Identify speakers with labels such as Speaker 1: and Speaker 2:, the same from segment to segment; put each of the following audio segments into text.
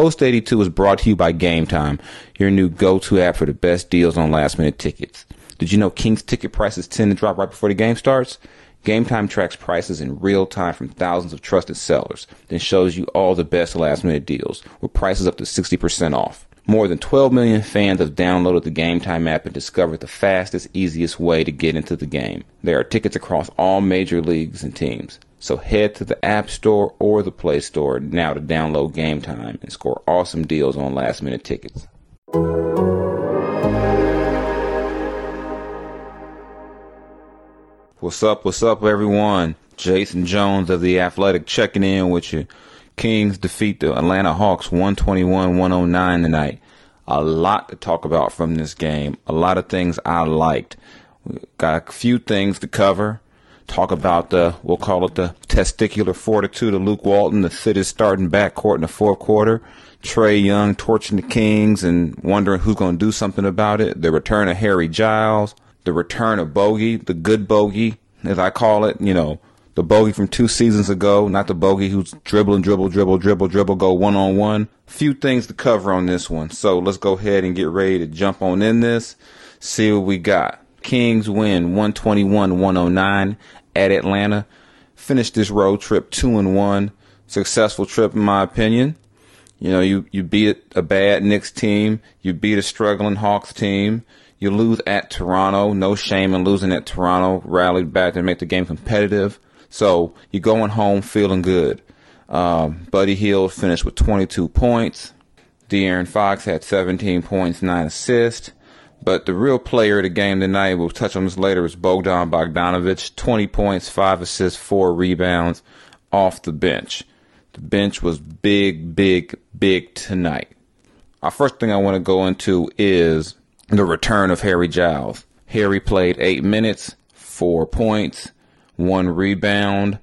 Speaker 1: Post 82 is brought to you by Game Time, your new go-to app for the best deals on last-minute tickets. Did you know Kings ticket prices tend to drop right before the game starts? Game Time tracks prices in real time from thousands of trusted sellers, then shows you all the best last-minute deals with prices up to 60% off. More than 12 million fans have downloaded the Game Time app and discovered the fastest, easiest way to get into the game. There are tickets across all major leagues and teams. So head to the App Store or the Play Store now to download Game Time and score awesome deals on last minute tickets. What's up? What's up, everyone? Jason Jones of The Athletic checking in with you. Kings defeat the Atlanta Hawks 121 109 tonight. A lot to talk about from this game. A lot of things I liked. Got a few things to cover talk about the, we'll call it the testicular fortitude of Luke Walton, the fittest starting backcourt in the fourth quarter. Trae Young torching the Kings and wondering who's going to do something about it. The return of Harry Giles, the return of Bogey, the good Bogey, as I call it, you know, the Bogey from two seasons ago, not the Bogey who's dribbling, dribble, dribble, dribble, dribble, go one on one. Few things to cover on this one. So let's go ahead and get ready to jump on in this, see what we got. Kings win 121 109 at Atlanta. Finished this road trip two and one. Successful trip in my opinion. You know, you, you beat a bad Knicks team. You beat a struggling Hawks team. You lose at Toronto. No shame in losing at Toronto. Rallied back and make the game competitive. So you're going home feeling good. Um, Buddy Hield finished with 22 points. De'Aaron Fox had 17 points, 9 assists. But the real player of the game tonight, we'll touch on this later, is Bogdan Bogdanovic. 20 points, 5 assists, 4 rebounds off the bench. The bench was big, big, big tonight. Our first thing I want to go into is the return of Harry Giles. Harry played 8 minutes, 4 points, 1 rebound,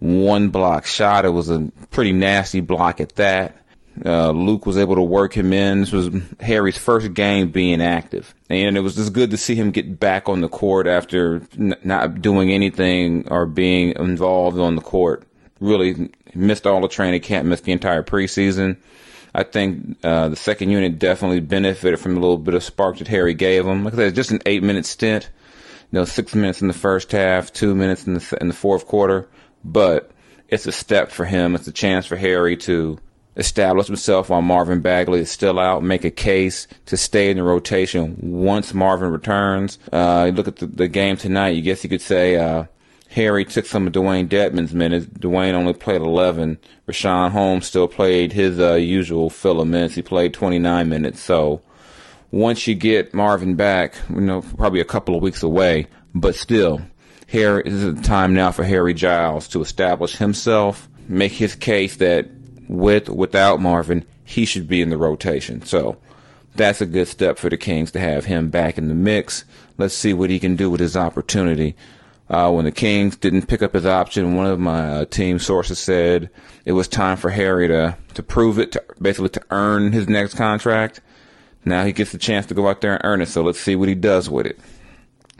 Speaker 1: 1 block shot. It was a pretty nasty block at that. Uh, Luke was able to work him in. This was Harry's first game being active, and it was just good to see him get back on the court after n- not doing anything or being involved on the court. Really missed all the training camp, missed the entire preseason. I think uh, the second unit definitely benefited from a little bit of spark that Harry gave them. Like I said, just an eight-minute stint. You know, six minutes in the first half, two minutes in the in the fourth quarter, but it's a step for him. It's a chance for Harry to establish himself while Marvin Bagley is still out, make a case to stay in the rotation once Marvin returns. Uh, you look at the, the, game tonight, you guess you could say uh, Harry took some of Dewayne Dedmon's minutes. Dewayne only played 11. Richaun Holmes still played his uh, usual fill of minutes. He played 29 minutes. So once you get Marvin back, you know, probably a couple of weeks away, but still, here is the time now for Harry Giles to establish himself, make his case that with without Marvin, he should be in the rotation. So that's a good step for the Kings to have him back in the mix. Let's see what he can do with his opportunity. Uh, when the Kings didn't pick up his option, one of my uh, team sources said it was time for Harry to to prove it, to basically to earn his next contract. Now he gets the chance to go out there and earn it. So let's see what he does with it.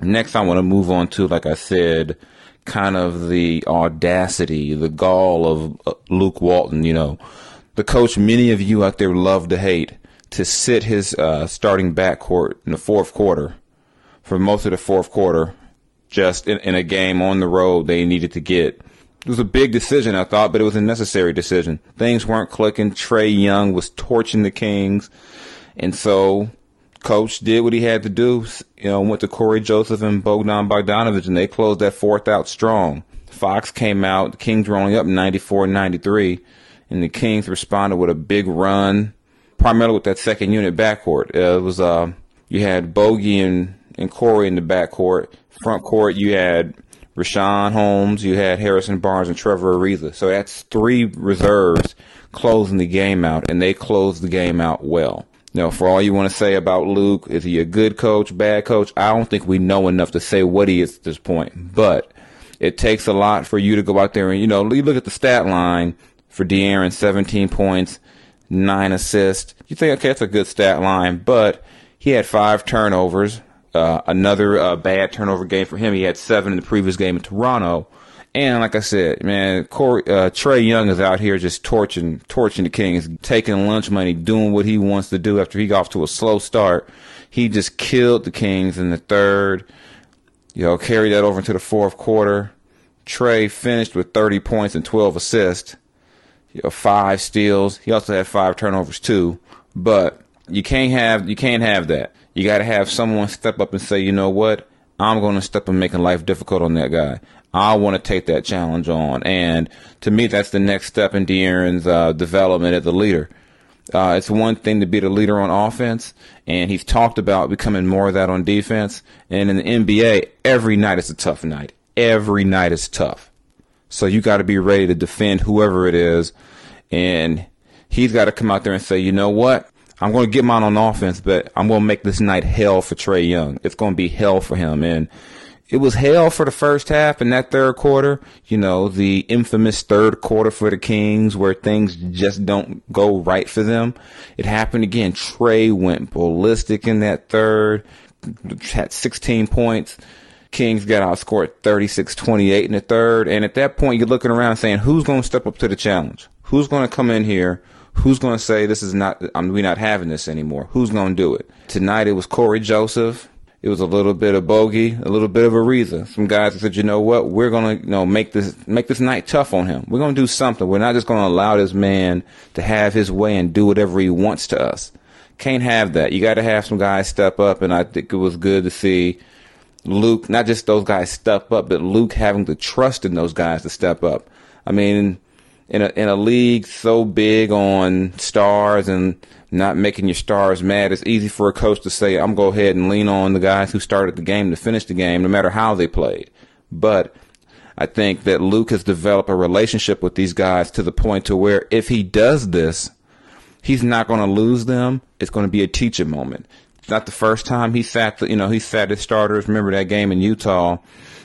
Speaker 1: Next, I want to move on to, like I said, kind of the audacity, the gall of Luke Walton, you know, the coach many of you out there love to hate, to sit his uh, starting backcourt in the fourth quarter for most of the fourth quarter, just in, in a game on the road they needed to get. It was a big decision, I thought, but it was a necessary decision. Things weren't clicking. Trae Young was torching the Kings. And so coach did what he had to do. You know, went to Cory Joseph and Bogdan Bogdanovic, and they closed that fourth out strong. Fox came out. The Kings were only up 94-93, and the Kings responded with a big run, primarily with that second unit backcourt. Uh, it was uh, you had Bogey and and Cory in the backcourt. Front court, you had Richaun Holmes, you had Harrison Barnes and Trevor Ariza. So that's three reserves closing the game out, and they closed the game out well. Now, for all you want to say about Luke, is he a good coach, bad coach? I don't think we know enough to say what he is at this point. But it takes a lot for you to go out there and, you know, you look at the stat line for De'Aaron, 17 points, 9 assists. You think, okay, that's a good stat line, but he had five turnovers. Uh, another uh, bad turnover game for him. He had seven in the previous game in Toronto. And like I said, man, Cory, uh, Trae Young is out here just torching, torching the Kings, taking lunch money, doing what he wants to do after he got off to a slow start. He just killed the Kings in the third. You know, carry that over into the fourth quarter. Trae finished with 30 points and 12 assists. You know, five steals. He also had five turnovers too. But you can't have you can't have that. You got to have someone step up and say, you know what? I'm going to step and making life difficult on that guy. I want to take that challenge on. And to me, that's the next step in De'Aaron's uh, development as a leader. Uh, it's one thing to be the leader on offense, and he's talked about becoming more of that on defense. And in the NBA, every night is a tough night. Every night is tough. So you got to be ready to defend whoever it is. And he's got to come out there and say, you know what? I'm going to get mine on offense, but I'm going to make this night hell for Trae Young. It's going to be hell for him. And it was hell for the first half and that third quarter. You know, the infamous third quarter for the Kings where things just don't go right for them. It happened again. Trae went ballistic in that third, had 16 points. Kings got outscored 36-28 in the third. And at that point, you're looking around saying, who's going to step up to the challenge? Who's going to come in here? Who's going to say this is not, I mean, we're not having this anymore? Who's going to do it? Tonight it was Cory Joseph. It was a little bit of Bogey, a little bit of Ariza. Some guys said, you know what, we're gonna, you know, make this make this night tough on him. We're gonna do something. We're not just gonna allow this man to have his way and do whatever he wants to us. Can't have that. You got to have some guys step up, and I think it was good to see Luke, not just those guys step up, but Luke having the trust in those guys to step up. I mean, in a in a league so big on stars and not making your stars mad, it's easy for a coach to say, "I'm go ahead and lean on the guys who started the game to finish the game, no matter how they played." But I think that Luke has developed a relationship with these guys to the point to where if he does this, he's not going to lose them. It's going to be a teaching moment. Not the first time he sat, the, you know, he sat his starters. Remember that game in Utah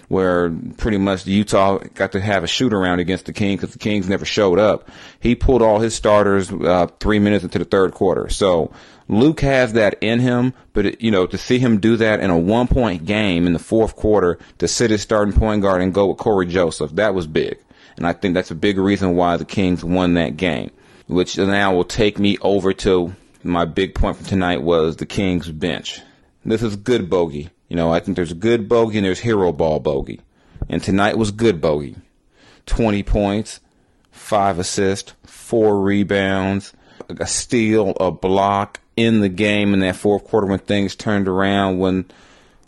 Speaker 1: where pretty much Utah got to have a shoot around against the Kings because the Kings never showed up. He pulled all his starters uh, three minutes into the third quarter. So Luke has that in him, but it, you know to see him do that in a one point game in the fourth quarter to sit his starting point guard and go with Cory Joseph, that was big, and I think that's a big reason why the Kings won that game. Which now will take me over to my big point for tonight was the Kings bench. This is good bogey. You know, I think there's good bogey and there's hero ball bogey. And tonight was good bogey. 20 points, 5 assists, 4 rebounds, a steal, a block in the game in that fourth quarter when things turned around when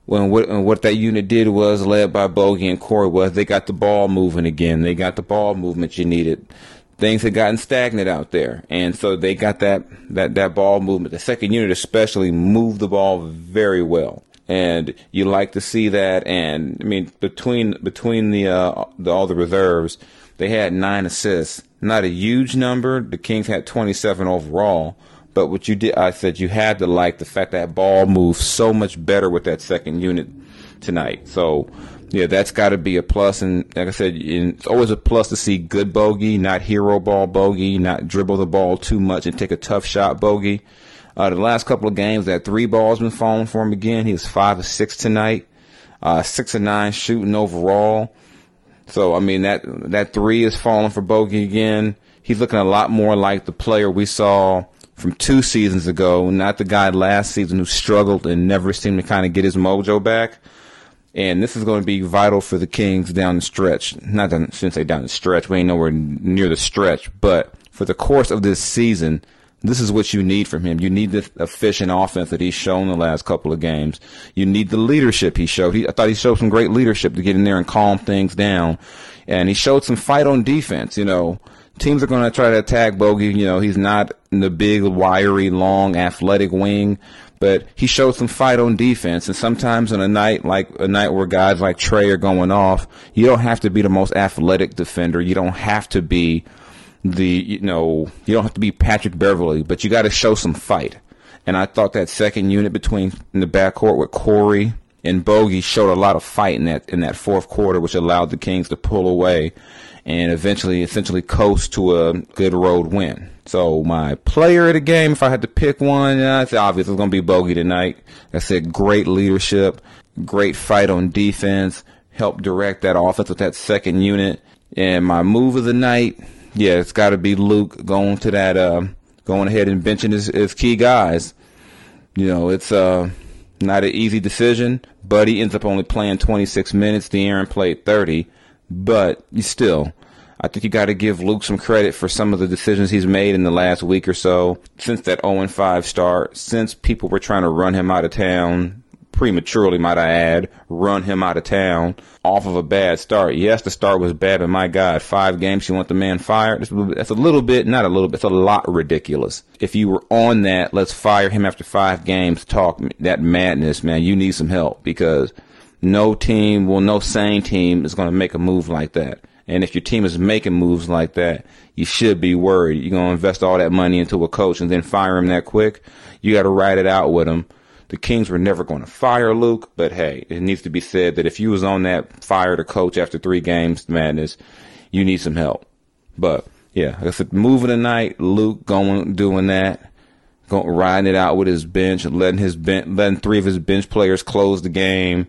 Speaker 1: when what, what that unit did was led by Bogey and Cory was they got the ball moving again. They got the ball movement you needed. Things had gotten stagnant out there, and so they got that that that ball movement. The second unit especially moved the ball very well and you like to see that. And I mean, between between the, uh, the all the reserves, they had nine assists. Not a huge number. The Kings had 27 overall. But what you did, I said you had to like the fact that ball moved so much better with that second unit tonight. So, yeah, that's got to be a plus. And like I said, it's always a plus to see good bogey, not hero ball bogey, not dribble the ball too much and take a tough shot bogey. Uh, the last couple of games, that three balls been falling for him again. He was five of six tonight, uh, six of nine shooting overall. So I mean that that three is falling for Bogey again. He's looking a lot more like the player we saw from two seasons ago, not the guy last season who struggled and never seemed to kind of get his mojo back. And this is going to be vital for the Kings down the stretch. Not I shouldn't down the stretch. We ain't nowhere near the stretch, but for the course of this season, this is what you need from him. You need the efficient offense that he's shown the last couple of games. You need the leadership he showed. He, I thought he showed some great leadership to get in there and calm things down. And he showed some fight on defense. You know, teams are going to try to attack Bogey. You know, he's not the big, wiry, long, athletic wing, but he showed some fight on defense. And sometimes on a night like a night where guys like Trae are going off, you don't have to be the most athletic defender. You don't have to be the you know you don't have to be Patrick Beverley, but you got to show some fight. And I thought that second unit between in the backcourt with Cory and Bogey showed a lot of fight in that in that fourth quarter, which allowed the Kings to pull away and eventually essentially coast to a good road win. So my player of the game, if I had to pick one, it's obvious it's going to be Bogey tonight. I said great leadership, great fight on defense, help direct that offense with that second unit. And my move of the night, yeah, it's got to be Luke going to that, uh, going ahead and benching his, his key guys. You know, it's uh, not an easy decision. Buddy ends up only playing 26 minutes. De'Aaron played 30, but you still, I think you got to give Luke some credit for some of the decisions he's made in the last week or so since that 0 5 start, since people were trying to run him out of town prematurely, might I add, run him out of town off of a bad start. Yes, the start was bad, but my God, five games you want the man fired? That's a little bit, not a little bit, it's a lot ridiculous. If you were on that, let's fire him after five games, talk that madness, man. You need some help because no team, well, no sane team is going to make a move like that. And if your team is making moves like that, you should be worried. You're going to invest all that money into a coach and then fire him that quick. You got to ride it out with him the Kings were never going to fire Luke, but hey, it needs to be said that if you was on that fire to coach after three games, madness, you need some help. But yeah, like I said, moving tonight, Luke going doing that, going riding it out with his bench, letting his bench, letting three of his bench players close the game.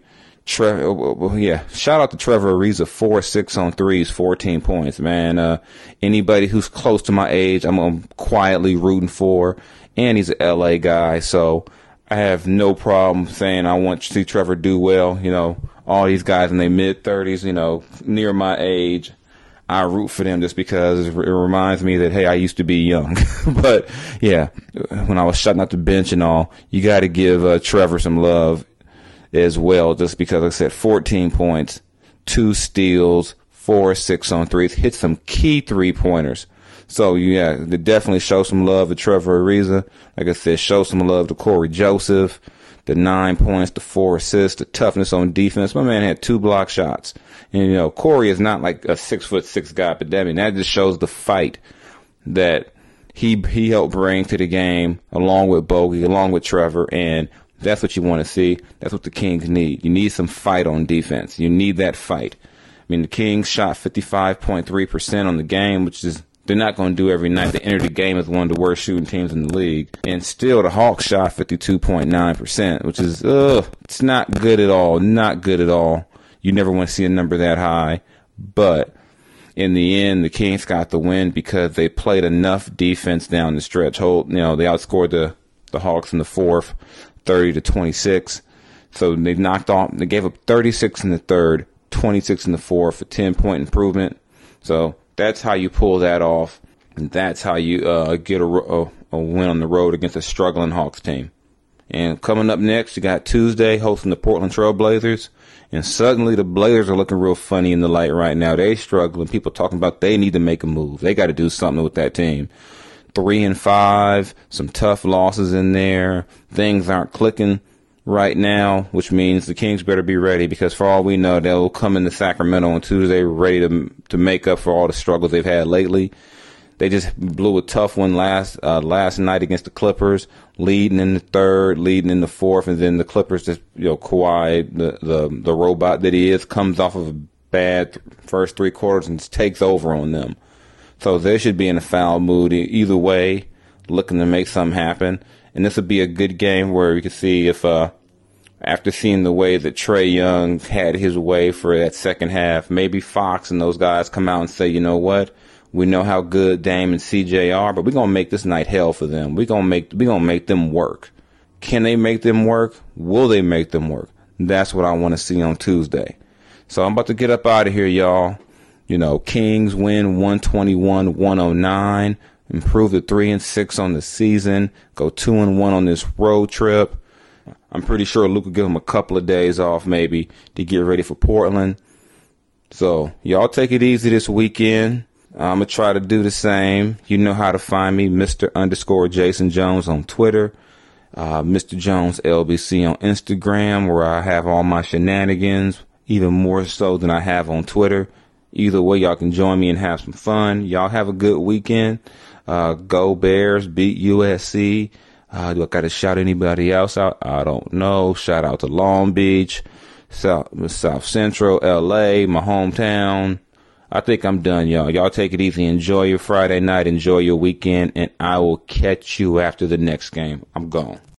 Speaker 1: Oh, oh, oh, yeah, shout out to Trevor Ariza, four six on threes, fourteen points, man. Uh, anybody who's close to my age, I'm, I'm quietly rooting for, and he's an LA guy, so I have no problem saying I want to see Trevor do well. You know, all these guys in their mid thirties, you know, near my age, I root for them just because it reminds me that hey, I used to be young. but yeah, when I was shutting out the bench and all, you got to give uh, Trevor some love as well, just because like I said 14 points, two steals, four six on threes, hit some key three pointers. So yeah, they definitely show some love to Trevor Ariza. Like I said, show some love to Cory Joseph. The nine points, the four assists, the toughness on defense. My man had two block shots. And you know, Cory is not like a six foot six guy, but I mean, that just shows the fight that he he helped bring to the game along with Bogey, along with Trevor, and that's what you want to see. That's what the Kings need. You need some fight on defense. You need that fight. I mean, the Kings shot 55.3% on the game, which is they're not going to do every night. They entered the game as one of the worst shooting teams in the league. And still, the Hawks shot 52.9%, which is, ugh, it's not good at all. Not good at all. You never want to see a number that high. But in the end, the Kings got the win because they played enough defense down the stretch. Hold, you know, they outscored the, the Hawks in the fourth, 30 to 26. So they knocked off, they gave up 36 in the third, 26 in the fourth, a 10 point improvement. So that's how you pull that off. And that's how you uh, get a, a, a win on the road against a struggling Hawks team. And coming up next, you got Tuesday hosting the Portland Trail Blazers. And suddenly the Blazers are looking real funny in the light right now. They struggling. People talking about they need to make a move. They got to do something with that team. Three and five, some tough losses in there. Things aren't clicking right now, which means the Kings better be ready because for all we know, they'll come into Sacramento on Tuesday ready to to make up for all the struggles they've had lately. They just blew a tough one last uh, last night against the Clippers, leading in the third, leading in the fourth, and then the Clippers just you know Kawhi, the the, the robot that he is, comes off of a bad first three quarters and takes over on them. So they should be in a foul mood either way, looking to make something happen. And this would be a good game where we could see if uh, after seeing the way that Trae Young had his way for that second half, maybe Fox and those guys come out and say, you know what? We know how good Dame and CJ are, but we're gonna make this night hell for them. We're gonna make we're gonna make them work. Can they make them work? Will they make them work? That's what I want to see on Tuesday. So I'm about to get up out of here, y'all. You know, Kings win 121 109, improve to 3 and 6 on the season, go 2 and 1 on this road trip. I'm pretty sure Luke will give him a couple of days off maybe to get ready for Portland. So y'all take it easy this weekend. I'm gonna try to do the same. You know how to find me, Mr. Underscore Jason Jones on Twitter, uh, Mr. Jones LBC on Instagram, where I have all my shenanigans, even more so than I have on Twitter. Either way, y'all can join me and have some fun. Y'all have a good weekend. Uh, go Bears, beat USC. Uh, do I got to shout anybody else out? I don't know. Shout out to Long Beach, South, South Central, LA, my hometown. I think I'm done, y'all. Y'all take it easy. Enjoy your Friday night. Enjoy your weekend. And I will catch you after the next game. I'm gone.